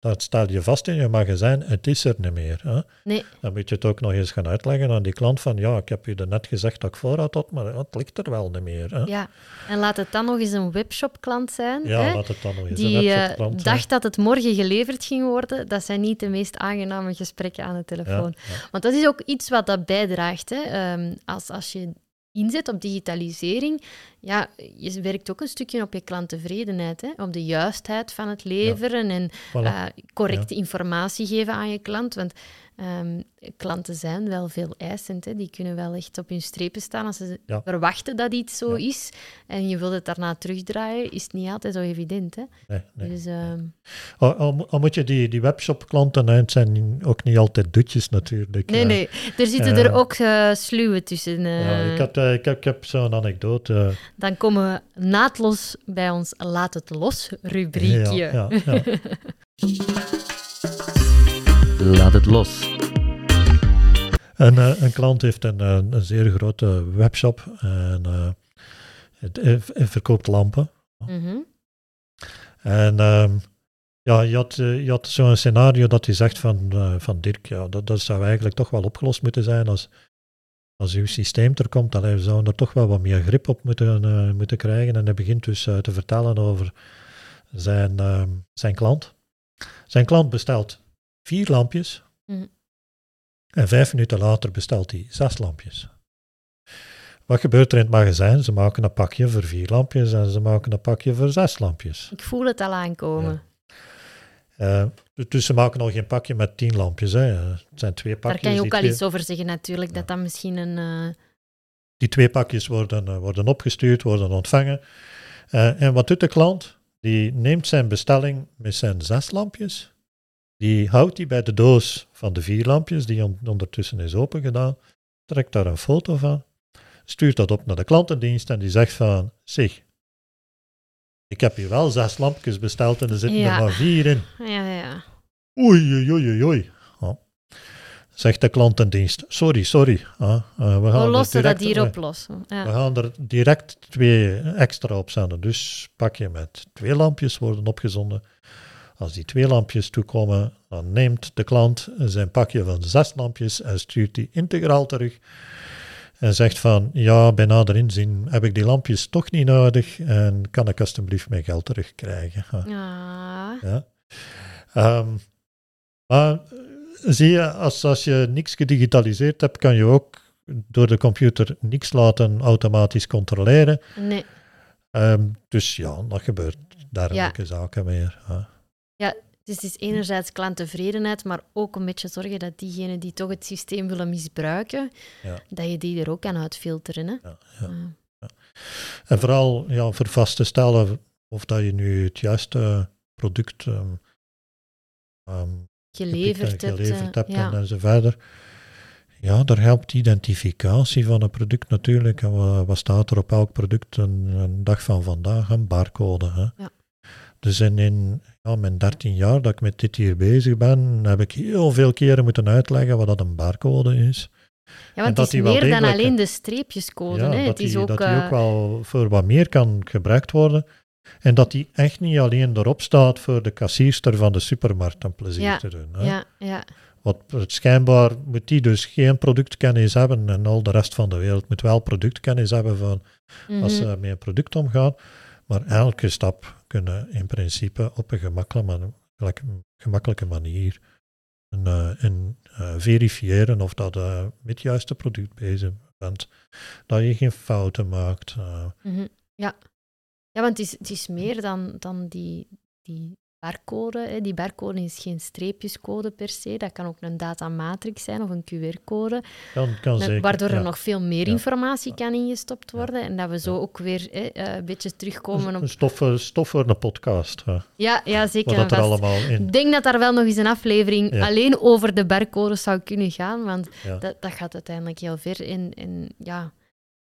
Speaker 2: dat stel je vast in je magazijn, het is er niet meer. Hè?
Speaker 1: Nee.
Speaker 2: Dan moet je het ook nog eens gaan uitleggen aan die klant van ja, ik heb u er net gezegd dat ik voorraad had, maar het ligt er wel niet meer. Hè? Ja,
Speaker 1: Ja, en laat het dan nog eens een webshop-klant zijn. hè?
Speaker 2: laat het dan nog eens een
Speaker 1: Die eh,
Speaker 2: webshopklant zijn.
Speaker 1: dacht dat het morgen geleverd ging worden. Dat zijn niet de meest aangename gesprekken aan de
Speaker 2: Ja,
Speaker 1: telefoon.
Speaker 2: ja.
Speaker 1: Want dat is ook iets wat dat bijdraagt. Hè. Ehm, als, als je inzet op digitalisering, ja, je werkt ook een stukje op je klanttevredenheid, hè, op de juistheid van het leveren en
Speaker 2: Voilà.
Speaker 1: eh, correcte informatie geven aan je klant. Want ehm, klanten zijn wel veel eisend. Hè. Die kunnen wel echt op hun strepen staan als ze
Speaker 2: Ja.
Speaker 1: verwachten dat iets zo
Speaker 2: Ja.
Speaker 1: is. En je wilt het daarna terugdraaien, is het niet altijd zo evident. Hè.
Speaker 2: nee, nee.
Speaker 1: Dus ehm,
Speaker 2: Al, al, mo- al moet je die, die webshopklanten, het zijn ook niet altijd dutjes natuurlijk.
Speaker 1: nee,
Speaker 2: eh.
Speaker 1: nee, er zitten
Speaker 2: eh,
Speaker 1: er ook uh, sluwe tussen. eh.
Speaker 2: Ja, ik, had, eh, ik heb, ik heb zo'n anekdote. eh,
Speaker 1: Dan komen we naadloos bij ons Laat het los rubriekje.
Speaker 2: Ja.
Speaker 3: Laat het los.
Speaker 2: Een, eh, een klant heeft een, eh, een zeer grote webshop en eh, het, verkoopt lampen.
Speaker 1: Mhm.
Speaker 2: En ehm, ja, je had, je had zo'n scenario dat hij zegt van, eh, van Dirk, ja, dat, dat zou eigenlijk toch wel opgelost moeten zijn als, als uw systeem er komt. Dan we zouden er toch wel wat meer grip op moeten, eh, moeten krijgen. En hij begint dus eh, te vertellen over zijn, ehm, zijn klant. Zijn klant bestelt vier lampjes.
Speaker 1: Mhm.
Speaker 2: En vijf minuten later bestelt hij zes lampjes. Wat gebeurt er in het magazijn? Ze maken een pakje voor vier lampjes en ze maken een pakje voor zes lampjes.
Speaker 1: Ik voel het al aankomen.
Speaker 2: Eh, dus ze maken nog geen pakje met tien lampjes. Hè. Het zijn twee
Speaker 1: Daar
Speaker 2: pakjes.
Speaker 1: kan je ook al
Speaker 2: twee,
Speaker 1: iets over zeggen natuurlijk, dat dat misschien een... eh,
Speaker 2: die twee pakjes worden, eh, worden opgestuurd, worden ontvangen. En wat doet de klant? Die neemt zijn bestelling met zijn zes lampjes. Die houdt die bij de doos van de vier lampjes, die on- ondertussen is opengedaan. Trekt daar een foto van. Stuurt dat op naar de klantendienst en die zegt van, zeg, ik heb hier wel zes lampjes besteld en er zitten
Speaker 1: Ja.
Speaker 2: er maar vier in.
Speaker 1: ja, ja.
Speaker 2: Oei, oei, oei, oei. Ja. Zegt de klantendienst, sorry, sorry. Ah, eh, we gaan
Speaker 1: We
Speaker 2: er
Speaker 1: dat hier
Speaker 2: we-
Speaker 1: oplossen.
Speaker 2: We
Speaker 1: Ja.
Speaker 2: gaan er direct twee extra op zenden. Dus pak je met twee lampjes worden opgezonden. Als die twee lampjes toekomen, dan neemt de klant zijn pakje van zes lampjes en stuurt die integraal terug. En zegt van, ja, bij nader inzien heb ik die lampjes toch niet nodig en kan ik alstublieft mijn geld terugkrijgen. Ja.
Speaker 1: Ja.
Speaker 2: Ja. Ehm, maar eh, zie je, als, als je niks gedigitaliseerd hebt, kan je ook door de computer niks laten automatisch controleren.
Speaker 1: Nee.
Speaker 2: Ehm, dus ja, dat gebeurt dergelijke zaken meer. Ja.
Speaker 1: Dus het is enerzijds klanttevredenheid, maar ook een beetje zorgen dat diegenen die toch het systeem willen misbruiken,
Speaker 2: Ja.
Speaker 1: dat je die er ook kan uitfilteren. Hè?
Speaker 2: Ja, ja.
Speaker 1: Eh,
Speaker 2: En vooral ja, voor vast te stellen of dat je nu het juiste product ehm, ehm,
Speaker 1: Geleverd hebt.
Speaker 2: geleverd
Speaker 1: eh,
Speaker 2: hebt
Speaker 1: ja.
Speaker 2: en, zo verder. Ja, daar helpt identificatie van een product natuurlijk. En wat, wat staat er op elk product een, een dag van vandaag? Een barcode. Hè?
Speaker 1: Ja.
Speaker 2: Dus in, in ja, mijn 13 jaar dat ik met dit hier bezig ben, heb ik heel veel keren moeten uitleggen wat dat een barcode is.
Speaker 1: Ja, want
Speaker 2: dat
Speaker 1: het is meer dan alleen de streepjescode.
Speaker 2: ja,
Speaker 1: hè.
Speaker 2: dat,
Speaker 1: Het is
Speaker 2: die,
Speaker 1: ook,
Speaker 2: dat die
Speaker 1: eh,
Speaker 2: ook wel voor wat meer kan gebruikt worden. En dat die echt niet alleen erop staat voor de kassierster van de supermarkt een plezier
Speaker 1: Ja,
Speaker 2: te doen. Hè?
Speaker 1: ja, ja,
Speaker 2: Want het schijnbaar moet die dus geen productkennis hebben en al de rest van de wereld moet wel productkennis hebben van als
Speaker 1: mhm.
Speaker 2: ze met een product omgaan. Maar elke stap kunnen in principe op een gemakkelijke, manier en, eh, eh, verifiëren of dat je met het juiste product bezig bent. Dat je geen fouten maakt. eh.
Speaker 1: Mhm. Ja. ja, want het is, het is meer dan, dan die, die barcode. Hè. Die barcode is geen streepjescode per se. Dat kan ook een datamatrix zijn of een QR-code.
Speaker 2: kan, kan
Speaker 1: Met-
Speaker 2: zeker.
Speaker 1: waardoor er
Speaker 2: ja.
Speaker 1: nog veel meer
Speaker 2: Ja.
Speaker 1: informatie kan ingestopt worden. En dat we zo
Speaker 2: Ja.
Speaker 1: ook weer hè, eh, een beetje terugkomen op...
Speaker 2: Een stof, voor- een podcast. hè.
Speaker 1: Ja, ja zeker.
Speaker 2: Dat er allemaal in.
Speaker 1: Ik denk dat daar wel nog eens een aflevering alleen over de barcodes zou kunnen gaan, want dat, dat gaat uiteindelijk heel ver. En, en ja,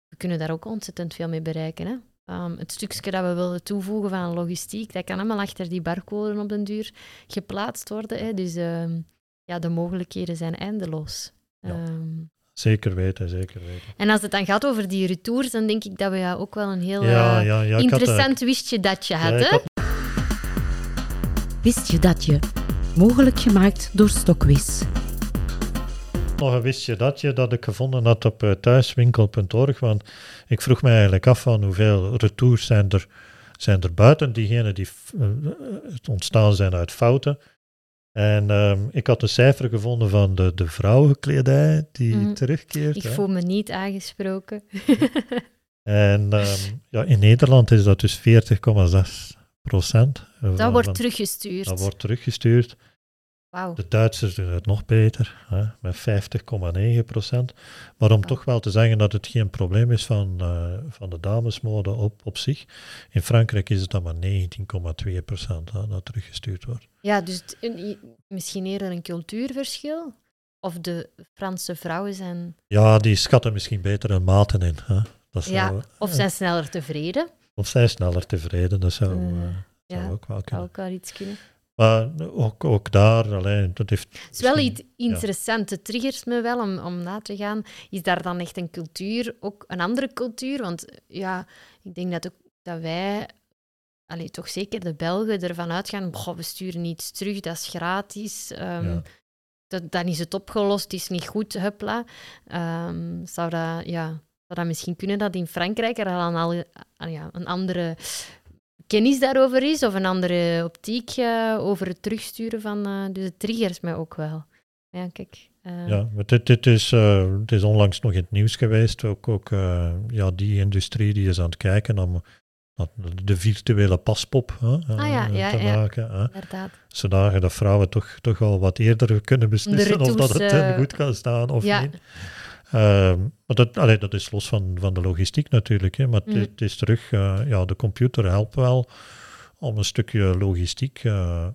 Speaker 1: we kunnen daar ook ontzettend veel mee bereiken. Hè? Ehm, het stukje dat we willen toevoegen van logistiek, dat kan allemaal achter die barcode op den duur geplaatst worden. Hè? Dus ehm, ja, de mogelijkheden zijn eindeloos.
Speaker 2: Ja.
Speaker 1: Ehm,
Speaker 2: Zeker weten, zeker weten.
Speaker 1: en als het dan gaat over die retours, dan denk ik dat we ja ook wel een heel
Speaker 2: Ja,
Speaker 1: eh,
Speaker 2: ja, ja. ik had, eh,
Speaker 1: interessant wistje hadden.
Speaker 2: ik had
Speaker 4: Wist je dat je? Mogelijk gemaakt door Stokwiz.
Speaker 2: Nog een wist je dat je dat ik gevonden had op eh, thuiswinkel.org, want ik vroeg me eigenlijk af van hoeveel retours zijn er, zijn er buiten diegenen die f- eh, het ontstaan zijn uit fouten. En ehm, ik had een cijfer gevonden van de, de vrouwenkledij die
Speaker 1: Mhm.
Speaker 2: terugkeert.
Speaker 1: Ik
Speaker 2: hè.
Speaker 1: voel me niet aangesproken.
Speaker 2: En ehm, ja, in Nederland is dat dus 40,6 procent.
Speaker 1: Dat wordt teruggestuurd.
Speaker 2: dat wordt teruggestuurd. De Duitsers doen het nog beter, hè, met 50,9 procent. Maar om toch wel te zeggen dat het geen probleem is van, eh, van de damesmode op, op zich. In Frankrijk is het dan maar 19,2 procent dat teruggestuurd wordt.
Speaker 1: Ja, dus het- een- misschien eerder een cultuurverschil. Of de Franse vrouwen zijn,
Speaker 2: Ja, die schatten misschien beter hun maten in. Hè. Dat zou,
Speaker 1: ja, of zijn sneller tevreden.
Speaker 2: of zijn sneller tevreden, dat zou,
Speaker 1: eh,
Speaker 2: zou ook wel kunnen.
Speaker 1: ook wel iets kunnen.
Speaker 2: Maar ook, ook daar, alleen, dat heeft...
Speaker 1: Het is wel iets interessants. Het triggert me wel om, om na te gaan. Is daar dan echt een cultuur, ook een andere cultuur? Want ja, ik denk dat, ook, dat wij, allee, toch zeker de Belgen, ervan uitgaan: "Goh, we sturen iets terug, dat is gratis. ehm,
Speaker 2: Ja.
Speaker 1: dat, dan is het opgelost, het is niet goed, hupla. Ehm, zou, dat, ja, zou dat misschien kunnen dat in Frankrijk er al een, al, ah, ja, een andere kennis daarover is, of een andere optiek eh, over het terugsturen van... eh, dus het triggert mij ook wel. Ja, kijk. eh,
Speaker 2: Ja, maar dit, dit is, het is onlangs nog in het nieuws geweest. Ook, ook ja, die industrie die is aan het kijken om de virtuele paspop hè,
Speaker 1: Ah ja, ja,
Speaker 2: te
Speaker 1: ja.
Speaker 2: maken. Hè,
Speaker 1: Inderdaad.
Speaker 2: zodat de vrouwen toch, toch al wat eerder kunnen beslissen of dat het hen goed kan staan of
Speaker 1: ja.
Speaker 2: niet. Maar dat, allee, dat is los van, van de logistiek natuurlijk. Hè, maar het,
Speaker 1: Mm.
Speaker 2: het is terug, eh, ja, de computer helpt wel om een stukje logistiek eh,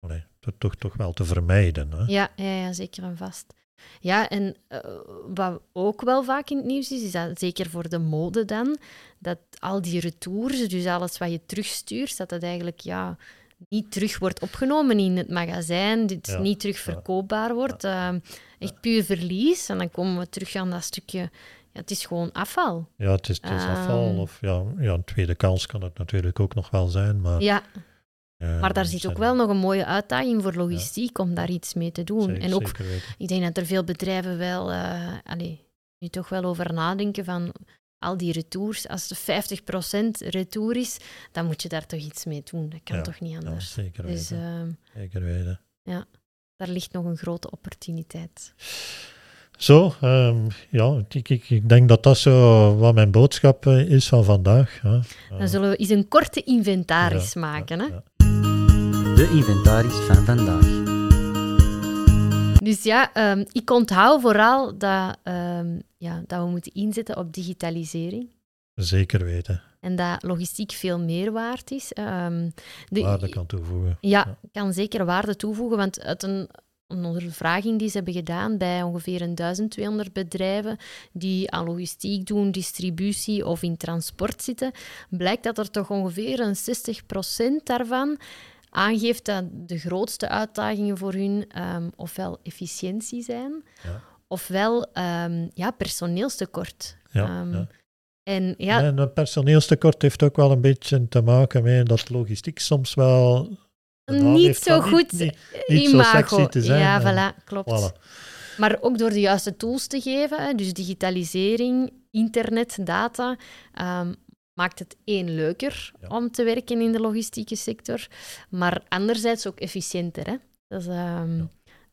Speaker 2: allee, to- toch, toch wel te vermijden. Hè.
Speaker 1: Ja, ja, ja, zeker en vast. Ja, en eh, wat ook wel vaak in het nieuws is, is dat zeker voor de mode dan, dat al die retours, dus alles wat je terugstuurt, dat dat eigenlijk ja, niet terug wordt opgenomen in het magazijn, dit
Speaker 2: Ja,
Speaker 1: niet terug
Speaker 2: ja.
Speaker 1: verkoopbaar wordt. Ehm, echt puur verlies. En dan komen we terug aan dat stukje, ja, het is gewoon afval.
Speaker 2: Ja, het is, het is afval.
Speaker 1: Ehm.
Speaker 2: Of ja, ja, een tweede kans kan het natuurlijk ook nog wel zijn. Maar,
Speaker 1: Ja,
Speaker 2: eh,
Speaker 1: maar daar
Speaker 2: het
Speaker 1: zit ook wel nog een mooie uitdaging voor logistiek om daar iets mee te doen.
Speaker 2: zeker-
Speaker 1: en ook. Ik denk dat er veel bedrijven wel, eh allee, nu toch wel over nadenken van al die retours. Als de 50% retour is, dan moet je daar toch iets mee doen. Dat kan
Speaker 2: Ja,
Speaker 1: toch niet
Speaker 2: Ja,
Speaker 1: anders.
Speaker 2: zeker
Speaker 1: dus
Speaker 2: weten.
Speaker 1: ehm,
Speaker 2: zeker weten.
Speaker 1: Daar ligt nog een grote opportuniteit.
Speaker 2: Zo, ehm, ja, ik, ik, ik denk dat dat zo wat mijn boodschap eh, is van vandaag. Hè.
Speaker 1: Dan zullen we eens een korte inventaris
Speaker 2: Ja,
Speaker 1: maken.
Speaker 2: ja,
Speaker 1: hè?
Speaker 2: ja.
Speaker 3: De inventaris van vandaag.
Speaker 1: Dus ja, ehm, ik onthoud vooral dat, ehm, ja, dat we moeten inzetten op digitalisering.
Speaker 2: Zeker weten.
Speaker 1: En dat logistiek veel meer waard is. Ehm, de-
Speaker 2: Waarde kan toevoegen.
Speaker 1: Ja, kan zeker waarde toevoegen, want uit een, een ondervraging die ze hebben gedaan bij ongeveer een 1200 bedrijven die aan logistiek doen, distributie of in transport zitten, blijkt dat er toch ongeveer een 60% daarvan aangeeft dat de grootste uitdagingen voor hun ehm, ofwel efficiëntie zijn,
Speaker 2: Ja.
Speaker 1: ofwel ehm, ja, personeelstekort.
Speaker 2: Ja, ja.
Speaker 1: En ja,
Speaker 2: En het personeelstekort heeft ook wel een beetje te maken met dat logistiek soms wel... naam
Speaker 1: niet zo goed
Speaker 2: Niet, niet zo
Speaker 1: imago.
Speaker 2: te zijn.
Speaker 1: Ja,
Speaker 2: En
Speaker 1: voilà, klopt.
Speaker 2: voilà.
Speaker 1: Maar ook door de juiste tools te geven, dus digitalisering, internet, data, ehm, maakt het één leuker
Speaker 2: Ja.
Speaker 1: om te werken in de logistieke sector, maar anderzijds ook efficiënter. Hè? Dus, ehm,
Speaker 2: Ja.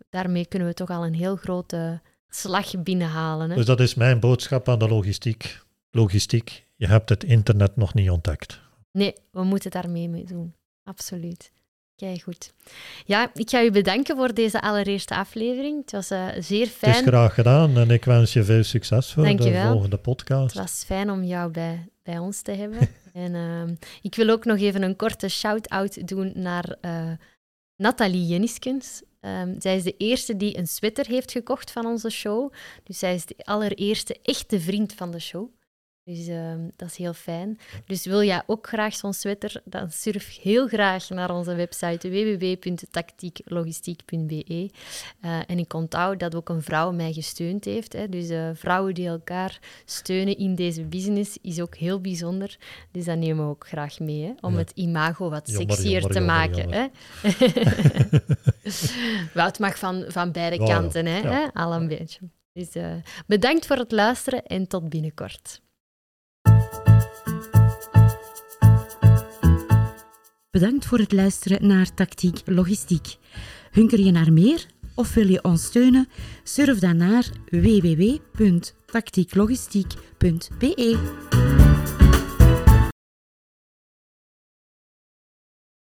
Speaker 1: Daarmee kunnen we toch al een heel grote slag binnenhalen. Hè?
Speaker 2: Dus dat is mijn boodschap aan de logistiek. Logistiek, je hebt het internet nog niet ontdekt.
Speaker 1: Nee, we moeten daarmee mee doen. Absoluut. Kijk goed. Ja, ik ga u bedanken voor deze allereerste aflevering. Het was eh, zeer
Speaker 2: Het is
Speaker 1: fijn.
Speaker 2: graag gedaan en ik wens je veel succes voor de volgende podcast.
Speaker 1: Het was fijn om jou bij, bij ons te hebben. en ehm, ik wil ook nog even een korte shout-out doen naar eh, Nathalie Jenniskens. Ehm, zij is de eerste die een sweater heeft gekocht van onze show. Dus zij is de allereerste echte vriend van de show. Dus ehm, dat is heel fijn. Dus wil jij ook graag zo'n sweater, dan surf heel graag naar onze website www.tactieklogistiek.be. Eh, en ik onthoud dat ook een vrouw mij gesteund heeft. Hè. Dus eh, vrouwen die elkaar steunen in deze business is ook heel bijzonder. Dus dat nemen we ook graag mee, hè, om
Speaker 2: Ja.
Speaker 1: het imago wat
Speaker 2: Jammer,
Speaker 1: sexier
Speaker 2: jammer,
Speaker 1: te
Speaker 2: jammer,
Speaker 1: maken. Hè. Het mag van, van beide
Speaker 2: ja.
Speaker 1: kanten,
Speaker 2: Ja.
Speaker 1: hè, al een beetje. Dus eh, bedankt voor het luisteren en tot binnenkort.
Speaker 4: Bedankt voor het luisteren naar Tactiek Logistiek. Hunker je naar meer of wil je ons steunen? Surf dan naar www.tactieklogistiek.be.